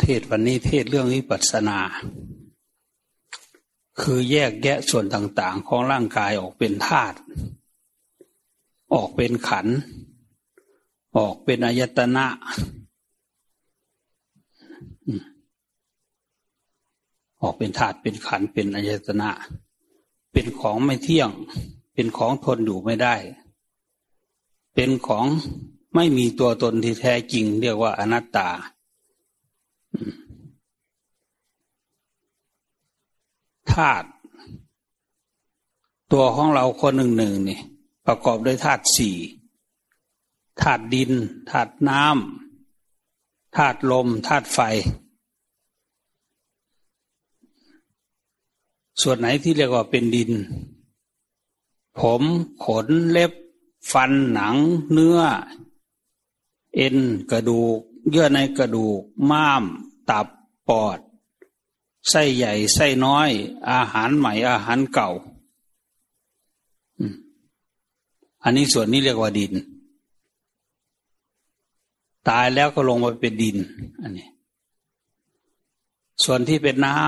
เทศวันนี้เทศเรื่องวิปัสสนา คือแยกแยะส่วนต่าง ๆ ของร่างกายออกเป็นธาตุออกเป็นขัน ออกเป็นอายตนะ ออกเป็นธาตุเป็นขันเป็นอายตนะ เป็นของไม่เที่ยง เป็นของทนอยู่ไม่ได้ เป็นของไม่มีตัวตนที่แท้จริง เรียกว่าอนัตตา ธาตุตัวของเราคนหนึ่งหนึ่งนี่ประกอบด้วยธาตุสี่ธาตุดินธาตุน้ำธาตุลมธาตุไฟ ส่วนไหนที่เรียกว่าเป็นดิน ผมขนเล็บ ฟันหนัง เนื้อ เอ็นกระดูก เยื่อในกระดูก ม้าม ตับ ปอด ไส้ใหญ่ ไส้น้อย อาหารใหม่ อาหารเก่า อันนี้ส่วนนี้เรียกว่าดิน ตายแล้วก็ลงมาเป็นดิน อันนี้ ส่วนที่เป็นน้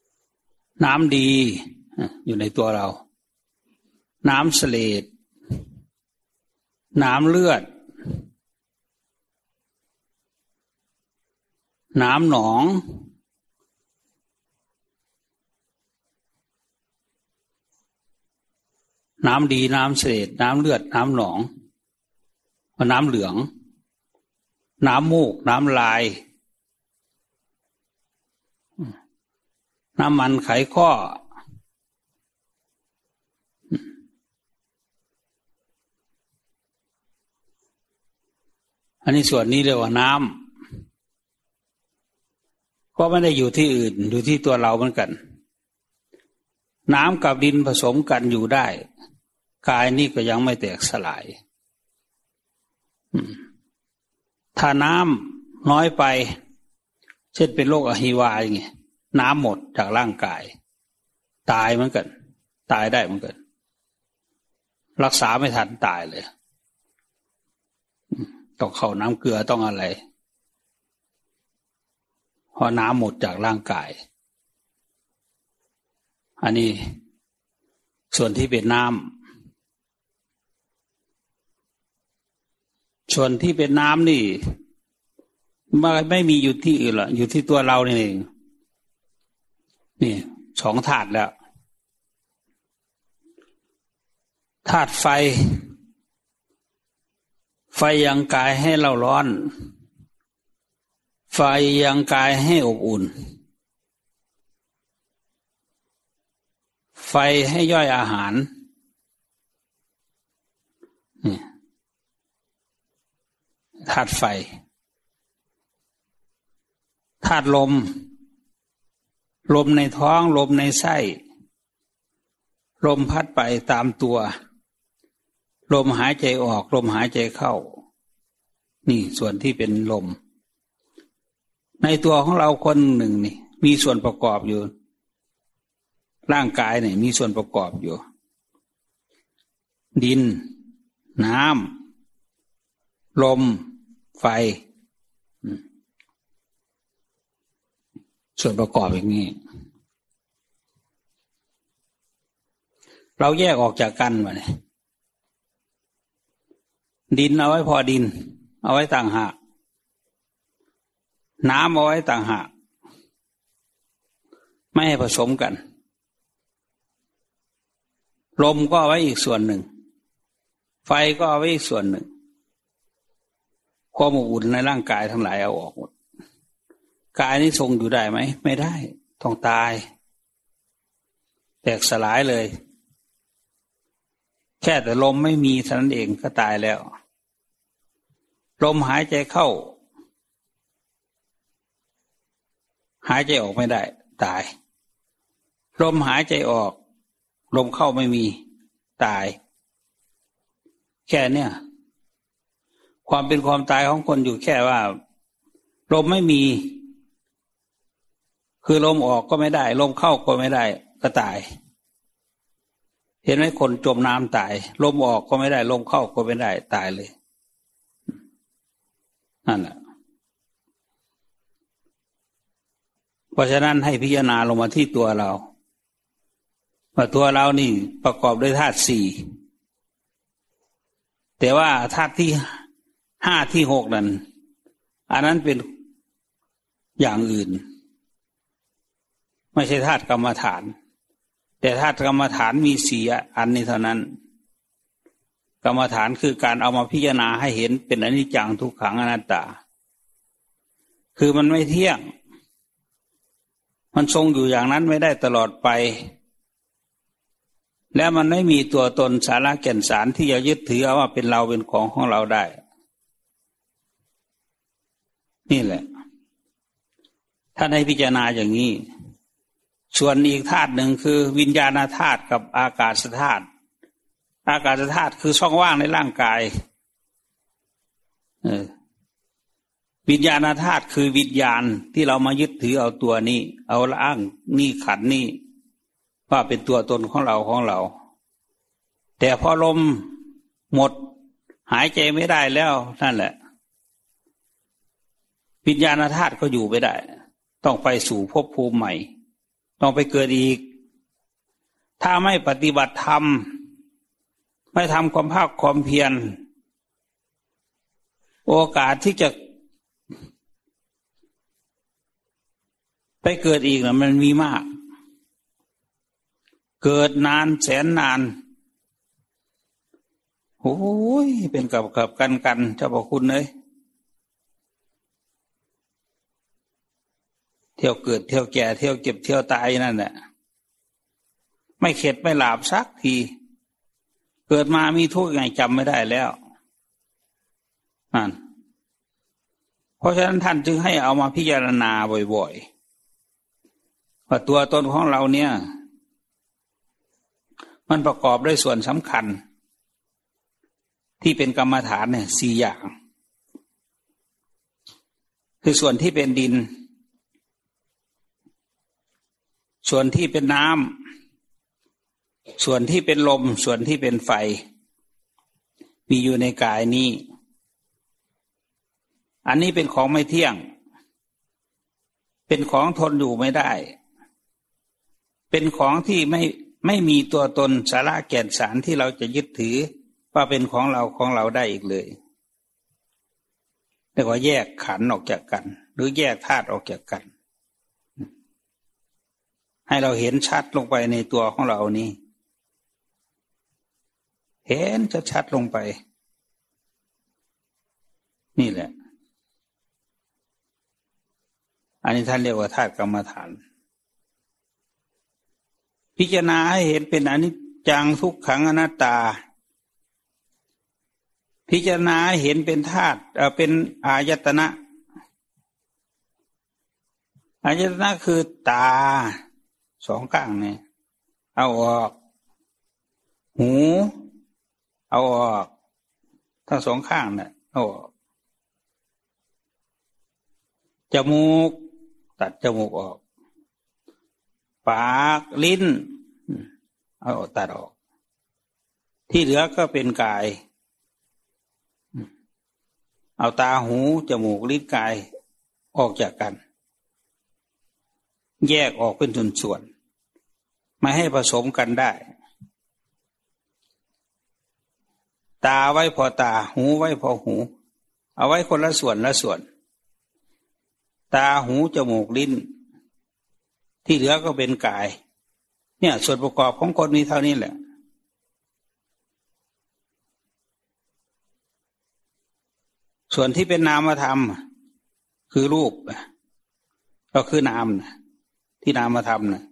ำ น้ำดี อยู่ในตัวเรา น้ำเสลด น้ำเลือด น้ำหนอง น้ำดีน้ำเศษ น้ำเลือด น้ำหนองน้ำเหลือง น้ำมูก น้ำลาย น้ำมันไขข้อ อันนี้ส่วนนี้เรียกว่าน้ำ ก็ไม่ได้อยู่ที่อื่นอยู่ที่ตัวเราเหมือนกัน น้ำกับดินผสมกันอยู่ได้ กายนี่ก็ยังไม่แตกสลาย ถ้าน้ำน้อยไป เช่นเป็นโรคอหิวาอย่างเงี้ยน้ำหมดจากร่างกาย ตายเหมือนกัน ตายได้เหมือนกัน รักษาไม่ทันตายเลย ต้องเข้าน้ำเกลือต้องอะไร พราะน้ำหมดจากร่างกาย อันนี้ส่วนที่เป็นน้ำส่วนที่เป็นน้ำนี่ไม่ไม่มีอยู่ที่อื่นหรอกอยู่ที่ตัวเรานี่เองนี่สองถาดแล้วธาตุไฟ ไฟยังกายให้เราร้อน ไฟยังกายให้อบอุ่น ไฟให้ย่อยอาหารนี่ธาตุไฟ ธาตุลม ลมในท้อง ลมในไส้ ลมพัดไปตามตัว ลมหายใจออก ลมหายใจเข้า นี่ส่วนที่เป็นลม ในตัวของเราคนหนึ่งนี่ มีส่วนประกอบอยู่ ร่างกายเนี่ยมีส่วนประกอบอยู่ ดิน น้ำลม ไฟ ส่วนประกอบอย่างนี้ เราแยกออกจากกันมาเนี่ยดินเอาไว้พอดิน เอาไว้ต่างหาก น้ำเอาไว้ต่างหากไม่ให้ผสมกัน ลมก็เอาไว้อีกส่วนหนึ่ง ไฟก็เอาไว้อีกส่วนหนึ่งความอบอุ่นในร่างกายทั้งหลายเอาออกหมดกายนี้ทรงอยู่ได้ไหม ไม่ได้ ต้องตาย แตกสลายเลย แค่แต่ลมไม่มีเท่านั้นเองก็ตายแล้ว ลมหายใจเข้า หายใจออกไม่ได้ ตาย ลมหายใจออก ลมเข้าไม่มี ตาย แค่เนี้ยความเป็นความตายของคนอยู่แค่ว่า ลมไม่มี คือลมออกก็ไม่ได้ ลมเข้าก็ไม่ได้ ก็ตาย เห็นไหมคนจมน้ำตาย ลมออกก็ไม่ได้ ลมเข้าก็ไม่ได้ ตายเลย นั่นแหละ เพราะฉะนั้นให้พิจารณาลงมาที่ตัวเราว่าตัวเรานี่ประกอบด้วยธาตุสี่แต่ว่าธาตุที่ห้าที่หกนั้น อันนั้นเป็นอย่างอื่น ไม่ใช่ธาตุกรรมฐาน แต่ธาตุกรรมฐานมีสี่อันนี้เท่านั้น กรรมฐานคือการเอามาพิจารณาให้เห็นเป็นอนิจจังทุกขังอนัตตา คือมันไม่เที่ยง มันทรงอยู่อย่างนั้นไม่ได้ตลอดไป และมันไม่มีตัวตนสาระแก่นสารที่จะยึดถือเอาว่าเป็นเราเป็นของของเราได้ นี่แหละท่านให้พิจารณาอย่างนี้ ส่วนอีกธาตุหนึ่งคือวิญญาณธาตุกับอากาศธาตุอากาศธาตุคือช่องว่างในร่างกาย วิญญาณธาตุคือวิญญาณที่เรามายึดถือเอาตัวนี้ เอาล่างนี่ขันนี่ว่าเป็นตัวตนของเราของเรา แต่พอลมหมดหายใจไม่ได้แล้วนั่นแหละ วิญญาณธาตุก็อยู่ไม่ได้ ต้องไปสู่ภพภูมิใหม่ ต้องไปเกิดอีก ถ้าไม่ปฏิบัติธรรม ไม่ทำความภาคความเพียร โอกาสที่จะ ไปเกิดอีกนะมันมีมาก เกิดนานแสนนานโอ้ยเป็นกับกับกันกันเจ้าพระคุณเลยเที่ยวเกิดเที่ยวแก่เที่ยวเก็บเที่ยวตายนั่นแหละไม่เข็ดไม่หลาบสักที เกิดมามีทุกข์ไงจำไม่ได้แล้วนั่นเพราะฉะนั้นท่านจึงให้เอามาพิจารณาบ่อยๆ ว่าตัวตนของเราเนี่ย มันประกอบด้วยส่วนสำคัญ ที่เป็นกรรมฐานเนี่ยสี่อย่าง คือส่วนที่เป็นดิน ส่วนที่เป็นน้ำส่วนที่เป็นลม ส่วนที่เป็นไฟ มีอยู่ในกายนี้ อันนี้เป็นของไม่เที่ยง เป็นของทนอยู่ไม่ได้ เป็นของที่ไม่ไม่มีตัวตนสาระแก่นสารที่เราจะยึดถือ ว่าเป็นของเราของเราได้อีกเลยเรียกว่าแยกขันออกจากกัน หรือแยกธาตุออกจากกัน ให้เราเห็นชัดลงไปในตัวของเรานี้เห็นจะชัดลงไป นี่แหละ อันนี้ท่านเรียกว่าธาตุกรรมฐาน พิจารณาให้เห็นเป็นอนิจจังทุกขังอนัตตา พิจารณาเห็นเป็นธาตุเป็นอายตนะ อายตนะคือตาสองข้างเนี่ยเอาออก หู เอาออกทั้งสองข้างเนี่ยเอาออกจมูก ตัดจมูกออก ปากลิ้น เอาตัดออก ที่เหลือก็เป็นกาย เอาตาหูจมูกลิ้นกายออกจากกัน แยกออกเป็นส่วนไม่ให้ผสมกันได้ ตาไว้พอตา หูไว้พอหู เอาไว้คนละส่วนละส่วน ตาหูจมูกลิ้น ที่เหลือก็เป็นกาย เนี่ย ส่วนประกอบของคนมีเท่านี้แหละ ส่วนที่เป็นนามธรรม คือรูป ก็คือนามนะที่นามธรรมนะ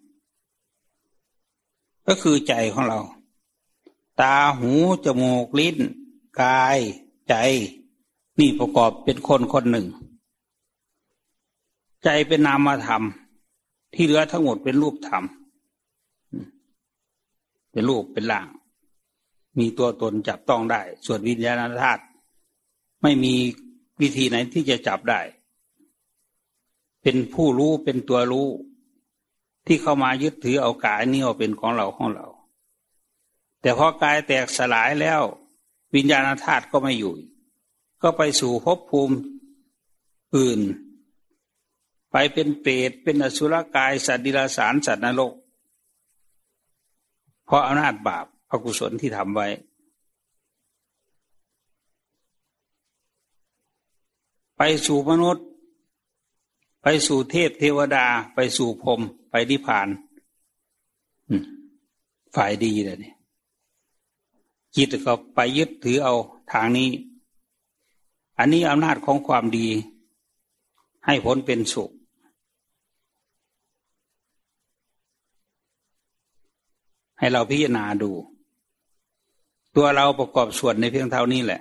ก็คือใจของเรา ตาหูจมูกลิ้น กายใจนี่ประกอบเป็นคนคนหนึ่ง ใจเป็นนามธรรม ที่เหลือทั้งหมดเป็นรูปธรรม เป็นรูปเป็นล่าง มีตัวตนจับต้องได้ ส่วนวิญญาณธาตุไม่มีวิธีไหนที่จะจับได้ เป็นผู้รู้เป็นตัวรู้ ที่เข้ามายึดถือเอากายนี้ว่าเป็นของเราของเรา แต่พอกายแตกสลายแล้ว วิญญาณธาตุก็ไม่อยู่ ก็ไปสู่ภพภูมิอื่น ไปเป็นเปรตเป็นอสุรกาย สัตว์ดิลสารสัตว์นรก เพราะอำนาจบาปอกุศลที่ทำไว้ ไปสู่มนุษย์ ไปสู่เทพเทวดา ไปสู่พรมไปนิพพานฝ่ายดีเลยเนี่ยจิตก็ไปยึดถือเอาทางนี้ อันนี้อำนาจของความดีให้ผลเป็นสุข ให้เราพิจารณาดู ตัวเราประกอบส่วนในเพียงเท่านี้แหละ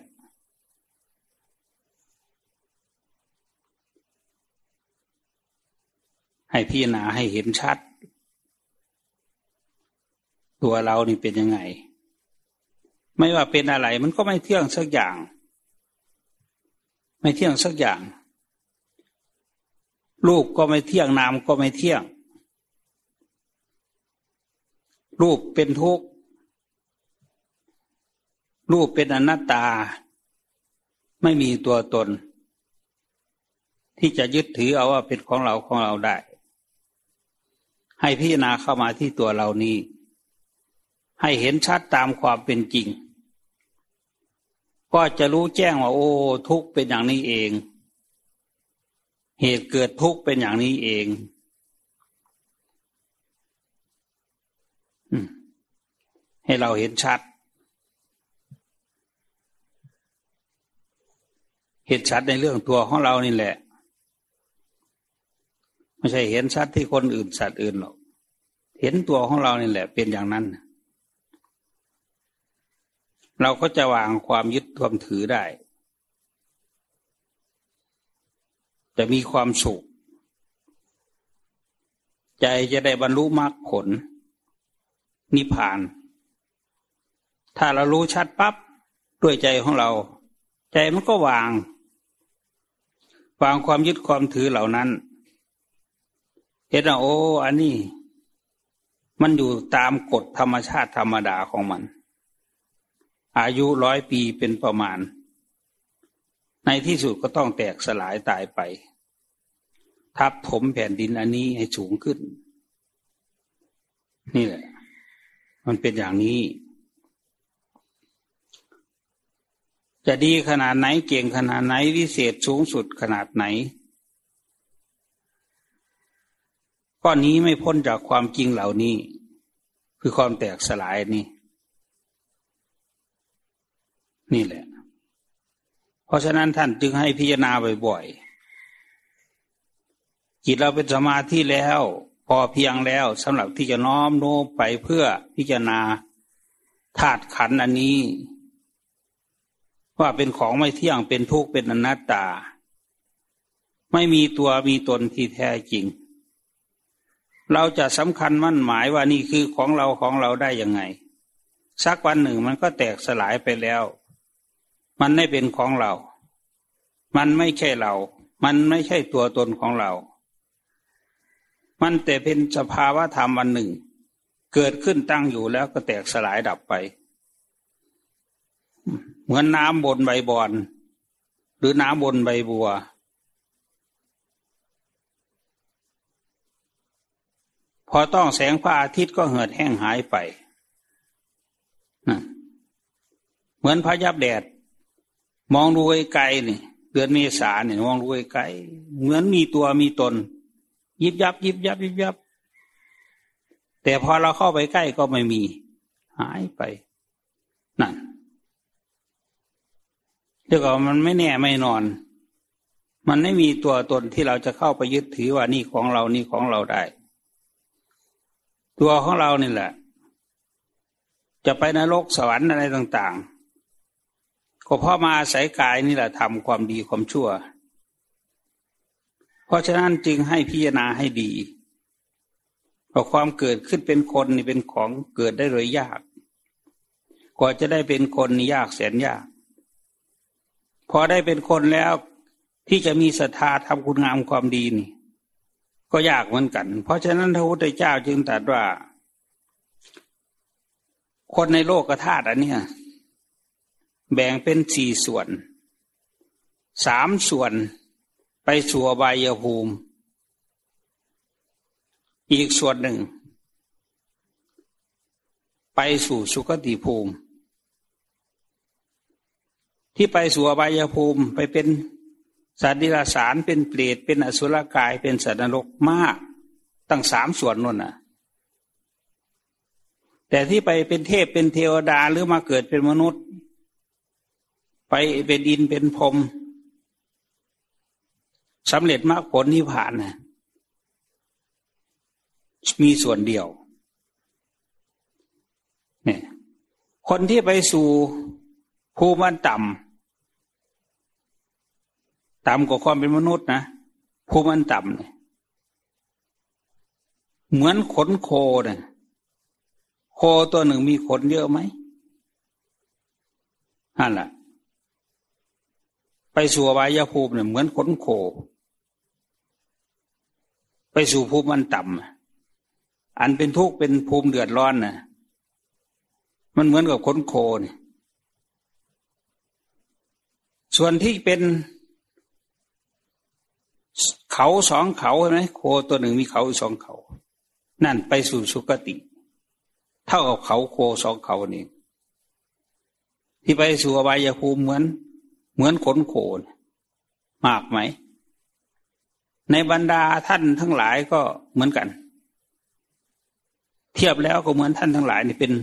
ให้พิจารณาให้เห็นชัด ตัวเรานี่เป็นยังไง ไม่ว่าเป็นอะไร มันก็ไม่เที่ยงสักอย่าง ไม่เที่ยงสักอย่างรูปก็ไม่เที่ยงนามก็ไม่เที่ยง รูปเป็นทุกข์ รูปเป็นอนัตตา ไม่มีตัวตน ที่จะยึดถือเอาว่าเป็นของเราของเราได้ ให้พิจารณาเข้ามาที่ตัวเรานี้ ให้เห็นชัดตามความเป็นจริง ก็จะรู้แจ้งว่า โอ้ ทุกข์เป็นอย่างนี้เอง เหตุเกิดทุกข์เป็นอย่างนี้เอง ให้เราเห็นชัด เห็นชัดในเรื่องตัวของเรานี่แหละ ไม่ใช่เห็นชัดที่คนอื่นสัตว์อื่นหรอก เห็นตัวของเรานี่แหละ เป็นอย่างนั้น เราก็จะวางความยึดความถือได้ จะมีความสุข ใจจะได้บรรลุมรรคผลนิพพาน ถ้าเรารู้ชัดปับ๊บด้วยใจของเรา ใจมันก็วาง วางความยึดความถือเหล่านั้น เห็นว่าโอ้ อันนี้ มันอยู่ตามกฎธรรมชาติธรรมดาของมัน อายุร้อยปีเป็นประมาณ ในที่สุดก็ต้องแตกสลายตายไป ทับถมแผ่นดินอันนี้ให้สูงขึ้น นี่แหละ มันเป็นอย่างนี้ จะดีขนาดไหนเก่งขนาดไหนวิเศษสูงสุดขนาดไหน ก้อนนี้ไม่พ้นจากความจริงเหล่านี้ คือความแตกสลายนี่ นี่แหละ เพราะฉะนั้นท่านจึงให้พิจารณาบ่อยๆจิตเราเป็นสมาธิแล้ว พอเพียงแล้วสำหรับที่จะน้อมโน้มไปเพื่อพิจารณาธาตุขันอันนี้ ว่าเป็นของไม่เที่ยงเป็นทุกข์เป็นอนัตตา ไม่มีตัวมีตนที่แท้จริง เราจะสำคัญมั่นหมายว่านี่คือของเราของเราได้ยังไง สักวันหนึ่งมันก็แตกสลายไปแล้ว มันไม่เป็นของเรา มันไม่ใช่เรา มันไม่ใช่ตัวตนของเรา มันแต่เป็นสภาวะธรรมวันหนึ่ง เกิดขึ้นตั้งอยู่แล้วก็แตกสลายดับไป เหมือนน้ำบนใบบอน หรือน้ำบนใบบัว พอต้องแสงพระอาทิตย์ก็เหือดแห้งหายไป เหมือนพระยับแดด มองดูไกลๆนี่เดือนเมษาเนี่ยมองดูไกลเหมือนมีตัวมีตน ยิบยับ ยิบยับ ยิบยับ แต่พอเราเข้าไปใกล้ก็ไม่มี หายไป นั่น เดี๋ยวก็มันไม่แน่ไม่นอน มันไม่มีตัวตนที่เราจะเข้าไปยึดถือว่านี่ของเรานี่ของเราได้ ตัวของเรานี่แหละ จะไปนรกสวรรค์อะไรต่าง ๆ ก็เพราะมาอาศัยกายนี่แหละทำความดีความชั่ว เพราะฉะนั้นจึงให้พิจารณาให้ดีเพราะความเกิดขึ้นเป็นคนนี่เป็นของเกิดได้เลยยาก กว่าจะได้เป็นคนนี่ยากแสนยาก พอได้เป็นคนแล้วที่จะมีศรัทธาทำคุณงามความดีนี่ ก็ยากเหมือนกัน เพราะฉะนั้นพระพุทธเจ้าจึงตรัสว่า คนในโลกธาตุอันนี้แบ่งเป็นสี่ส่วน สามส่วนไปสู่บายภูมิ อีกส่วนหนึ่ง ไปสู่สุคติภูมิ ที่ไปสู่อบายภูมิไปเป็นสัตว์ดิลสารเป็นเปรตเป็นอสุรกายเป็นสัตว์นรกมาก ตั้งสามส่วนนั่นน่ะ แต่ที่ไปเป็นเทพเป็นเทวดาหรือมาเกิดเป็นมนุษย์ ไปเป็นอินเป็นพรมสำเร็จมากผลนิพพานนะมีส่วนเดียวเนี่ยคนที่ไปสู่ภูมิต่ำ ต่ำกว่าความเป็นมนุษย์นะภูมิต่ำเนี่ยเหมือนขนโคเนี่ยโคตัวหนึ่งมีขนเยอะไหมนั่นแหละไปสู่วายภูมิเนี่ยเหมือนขนโค ไปสู่ภูมิมันต่ำอันเป็นทุกข์เป็นภูมิเดือดร้อนนะ่ะมันเหมือนกับขนโคเนี่ยส่วนที่เป็น เขาสองเขาใช่ไหมโคตัวหนึ่งมีเขาสองเขา นั่นไปสู่สุคติ เท่ากับเขาโคสองเขานี่ที่ไปสู่อบายภูมิเหมือน เหมือนขนโขนมากไหม ในบรรดาท่านทั้งหลายก็เหมือนกัน เทียบแล้วก็เหมือนท่านทั้งหลายนี่เป็น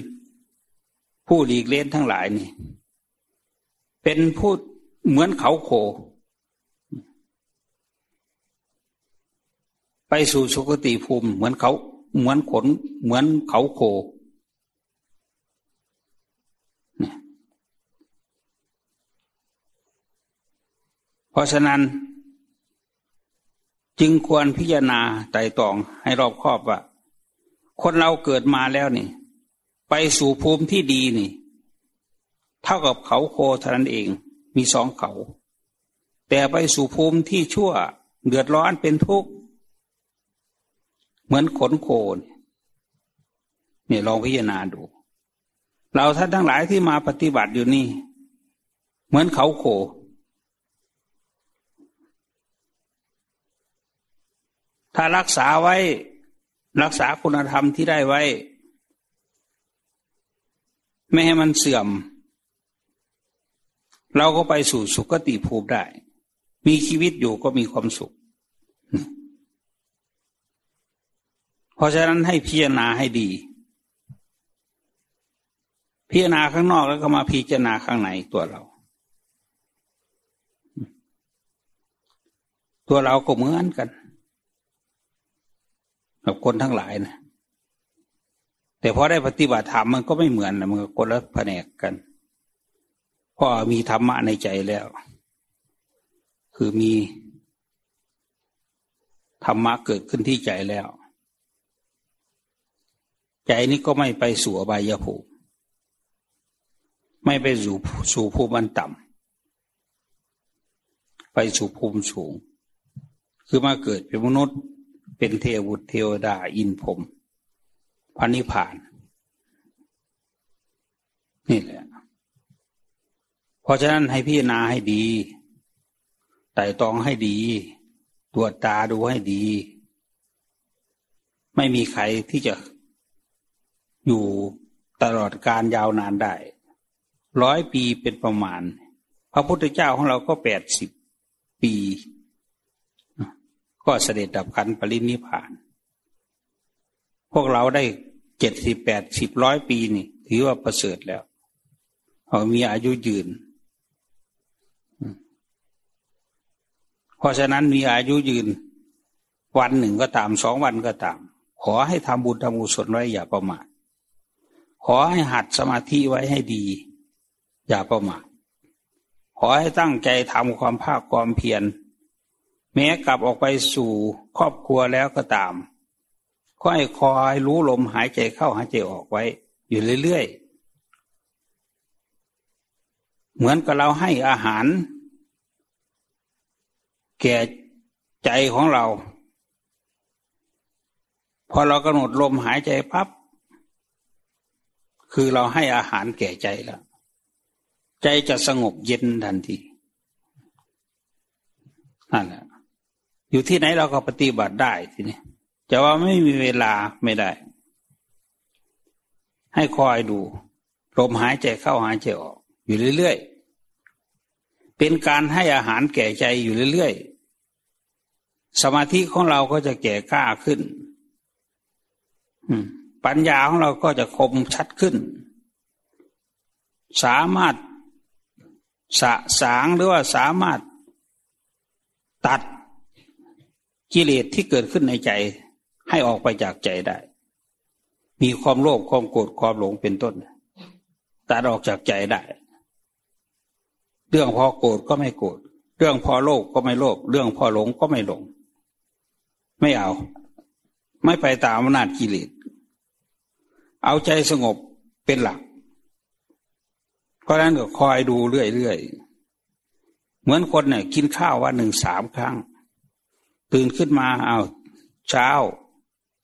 ผู้หลีกเล่นทั้งหลายนี่ เป็นผู้เหมือนเขาโค ไปสู่สุคติภูมิเหมือนเขาเหมือนขน เหมือนเขาโคเพราะฉะนั้น จึงควรพิจารณาไต่ตองให้รอบคอบว่า คนเราเกิดมาแล้วนี่ ไปสู่ภูมิที่ดีนี่ เท่ากับเขาโคเท่านั้นเองมีสองเขา แต่ไปสู่ภูมิที่ชั่ว เดือดร้อนเป็นทุกข์ เหมือนขนโคนี่ยลองพิจารณาดู เราท่านทั้งหลายที่มาปฏิบัติอยู่นี่ เหมือนเขาโคถ้ารักษาไว้รักษาคุณธรรมที่ได้ไว้ ไม่ให้มันเสื่อม เราก็ไปสู่สุคติภูมิได้ มีชีวิตอยู่ก็มีความสุข เพราะฉะนั้นให้พิจารณาให้ดี พิจารณาข้างนอกแล้วก็มาพิจารณาข้างในตัวเรา ตัวเราก็เหมือนกันกับคนทั้งหลายนะแต่พอได้ปฏิบัติธรรมมันก็ไม่เหมือนนะมันก็คนละแผนกกันเพราะมีธรรมะในใจแล้ว คือมีธรรมะเกิดขึ้นที่ใจแล้ว ใจนี้ก็ไม่ไปสู่อบายภูมิไม่ไปสู่สู่ภูมิมันต่ำไปสู่ภูมิสูง คือมาเกิดเป็นมนุษย์ เป็นเทวุตเทวดาอินพรมพันิพาน นี่แหละ เพราะฉะนั้นให้พี่นาให้ดีไต่ตองให้ดีตรวจตาดูให้ดี ไม่มีใครที่จะ อยู่ตลอดการยาวนานได้ร้อยปีเป็นประมาณ พระพุทธเจ้าของเราก็แปดสิบปี ก็เสด็จดับขันปรินิพาน พวกเราได้เจ็ดสิบแปดสิบร้อยปีนี่ ถือว่าประเสริฐแล้วเขามีอายุยืน เพราะฉะนั้นมีอายุยืน วันหนึ่งก็ตามสองวันก็ตาม ขอให้ทำบุญทำกุศลไว้อย่าประมาท ขอให้หัดสมาธิไว้ให้ดี อย่าประมาทขอให้ตั้งใจทำความภาคความเพียรแม้กลับออกไปสู่ครอบครัวแล้วก็ตามก็ให้คอยรู้ลมหายใจเข้าหายใจออกไว้ อยู่เรื่อยๆ เหมือนกับเราให้อาหาร แก่ใจของเรา พอเรากำหนดลมหายใจพับ คือเราให้อาหารแก่ใจแล้ว ใจจะสงบเย็นทันทีนั่นแหละอยู่ที่ไหนเราก็ปฏิบัติได้ทีนี้จะว่าไม่มีเวลาไม่ได้ ให้คอยดูลมหายใจเข้าหายใจออก อยู่เรื่อยๆ เป็นการให้อาหารแก่ใจอยู่เรื่อยๆ สมาธิของเราก็จะแก่กล้าขึ้น ปัญญาของเราก็จะคมชัดขึ้น สามารถสะสางหรือว่าสามารถตัดกิเลสที่เกิดขึ้นในใจให้ออกไปจากใจได้ มีความโลภความโกรธความหลงเป็นต้น ตัดออกจากใจได้ เรื่องพอโกรธก็ไม่โกรธ เรื่องพอโลภก็ไม่โลภ เรื่องพอหลงก็ไม่หลง ไม่เอา ไม่ไปตามอำนาจกิเลส เอาใจสงบเป็นหลัก เพราะนั้นก็คอยดูเรื่อยๆ เหมือนคนเนี่ยกินข้าววันหนึ่งสามครั้ง ตื่นขึ้นมาเอาเช้า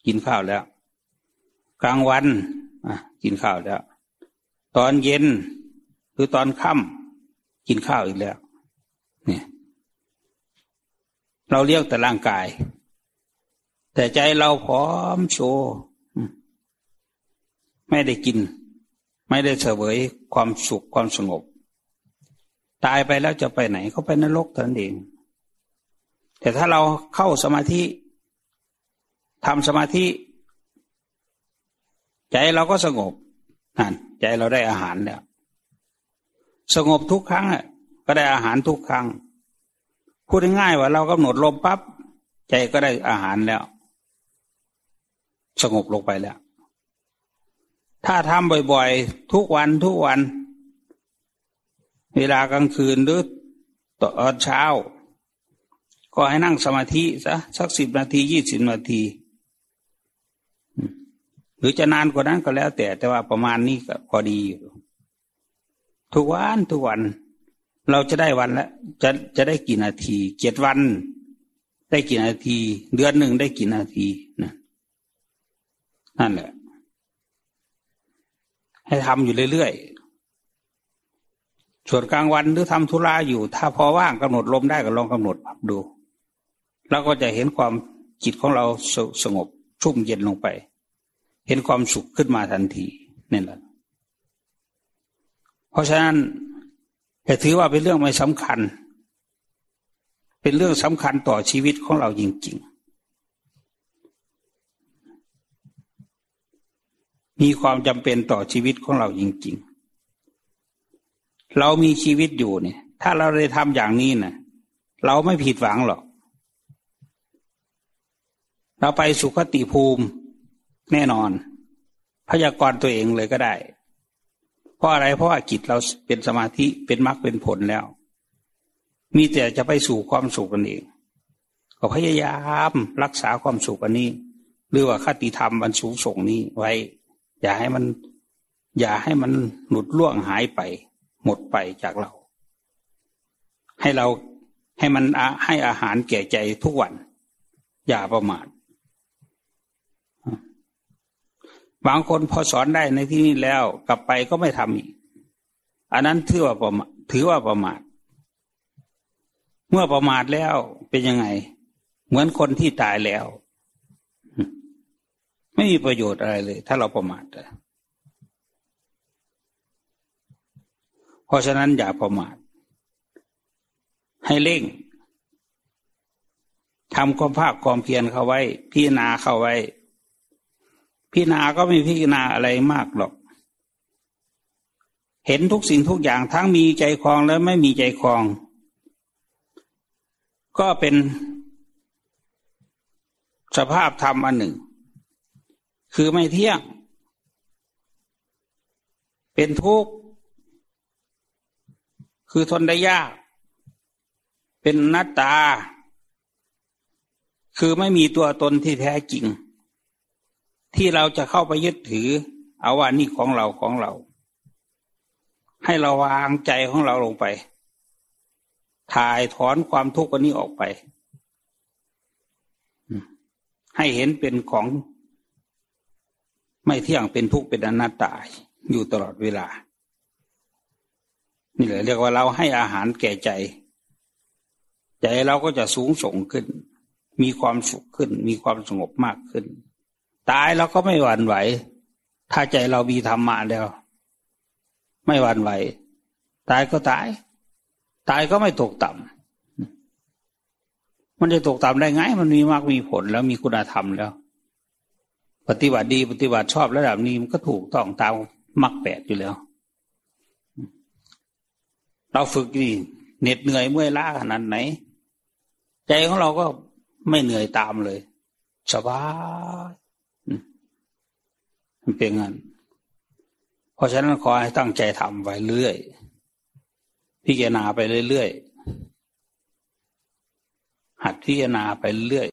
กินข้าวแล้ว กลางวันกินข้าวแล้ว ตอนเย็นหรือตอนค่ำกินข้าวอีกแล้วเนี่ยเราเรียกแต่ร่างกาย แต่ใจเราพร้อมโชว์ ไม่ได้กิน ไม่ได้เสวยความสุขความสงบ ตายไปแล้วจะไปไหนเขาไปนรกเท่านั้นเอง แต่ถ้าเราเข้าสมาธิทำสมาธิ ใจเราก็สงบนั่นใจเราได้อาหารแล้วสงบทุกครั้งก็ได้อาหารทุกครั้ง พูดง่ายว่าเรากำหนดลมปั๊บใจก็ได้อาหารแล้ว สงบลงไปแล้ว ถ้าทำบ่อยๆ ทุกวันทุกวัน เวลากลางคืนหรือตอนเช้า ก็ให้นั่งสมาธิซะสักสิบนาทียี่สิบนาที หรือจะนานกว่านั้นก็แล้วแต่แต่ว่าประมาณนี้ก็พอดีอยู่ทุกวันทุกวัน เราจะได้วันละจะจะได้กี่นาทีเจ็ดวัน ได้กี่นาที เดือนหนึ่งได้กี่นาทีนะนั่นแหละ ให้ทำอยู่เรื่อยๆส่วนกลางวันหรือทำธุระอยู่ ถ้าพอว่างกำหนดลมได้ก็ลองกำหนดดูเราก็จะเห็นความจิตของเราสสงบชุ่มเย็นลงไป เห็นความสุขขึ้นมาทันทีนี่แหละ เพราะฉะนั้นจะถือว่าเป็นเรื่องไม่สำคัญ เป็นเรื่องสำคัญต่อชีวิตของเราจริงๆ มีความจำเป็นต่อชีวิตของเราจริง ๆ เรามีชีวิตอยู่เนี่ย ถ้าเราได้ทำอย่างนี้นะเราไม่ผิดหวังหรอก เราไปสุขติภูมิแน่นอน พยากรณ์ตัวเองเลยก็ได้ เพราะอะไรเพราะว่าจิตเราเป็นสมาธิเป็นมรรคเป็นผลแล้ว มีแต่จะไปสู่ความสุขกันเอง ก็พยายามรักษาความสุขอันนี้ หรือว่าคติธรรมอันสูงส่งนี้ไว้ อย่าให้มัน อย่าให้มันหลุดล่วงหายไป หมดไปจากเรา ให้เราให้มันให้อาหารแก่ใจทุกวัน อย่าประมาทบางคนพอสอนได้ในที่นี้แล้วกลับไปก็ไม่ทำอีก อันนั้นถือว่าประมาทถือว่าประมาท เมื่อประมาทแล้วเป็นยังไง เหมือนคนที่ตายแล้ว ไม่มีประโยชน์อะไรเลย ถ้าเราประมาทเพราะฉะนั้นอย่าประมาท ให้เร่งทำความภาคความเพียรเข้าไว้ พิจารณาเข้าไว้ พิจารณาก็ไม่พิจารณาอะไรมากหรอก เห็นทุกสิ่งทุกอย่างทั้งมีใจคลองและไม่มีใจคลอง ก็เป็นสภาพธรรมอันหนึ่ง คือไม่เที่ยง เป็นทุกข์ คือทนได้ยาก เป็นนัตตา คือไม่มีตัวตนที่แท้จริง ที่เราจะเข้าไปยึดถือ เอาว่านี่ของเราของเรา ให้เราวางใจของเราลงไป ถ่ายถอนความทุกข์อันนี้ออกไป ให้เห็นเป็นของ ไม่เที่ยงเป็นทุกข์เป็นอนัตตาอยู่ตลอดเวลา นี่แหละเรียกว่าเราให้อาหารแก่ใจ ใจเราก็จะสูงส่งขึ้น มีความสุขขึ้น มีความสงบมากขึ้น ตายเราก็ไม่หวั่นไหว ถ้าใจเรามีธรรมะแล้ว ไม่หวั่นไหว ตายก็ตาย ตายก็ไม่ตกต่ำมันจะตกต่ำได้ไง มันมีมากมีผลแล้วมีคุณธรรมแล้ว ปฏิบัติดีปฏิบัติชอบระดับนี้มันก็ถูกต้องตามมรรคแปดอยู่แล้ว เราฝึกนี่เหน็ดเหนื่อยเมื่อยล้าขนาดไหน ใจของเราก็ไม่เหนื่อยตามเลยสบายมันเป็นงั้นเพราะฉะนั้นขอให้ตั้งใจทำไปเรื่อย พิจารณาไปเรื่อยๆหัดพิจารณาไปเรื่อย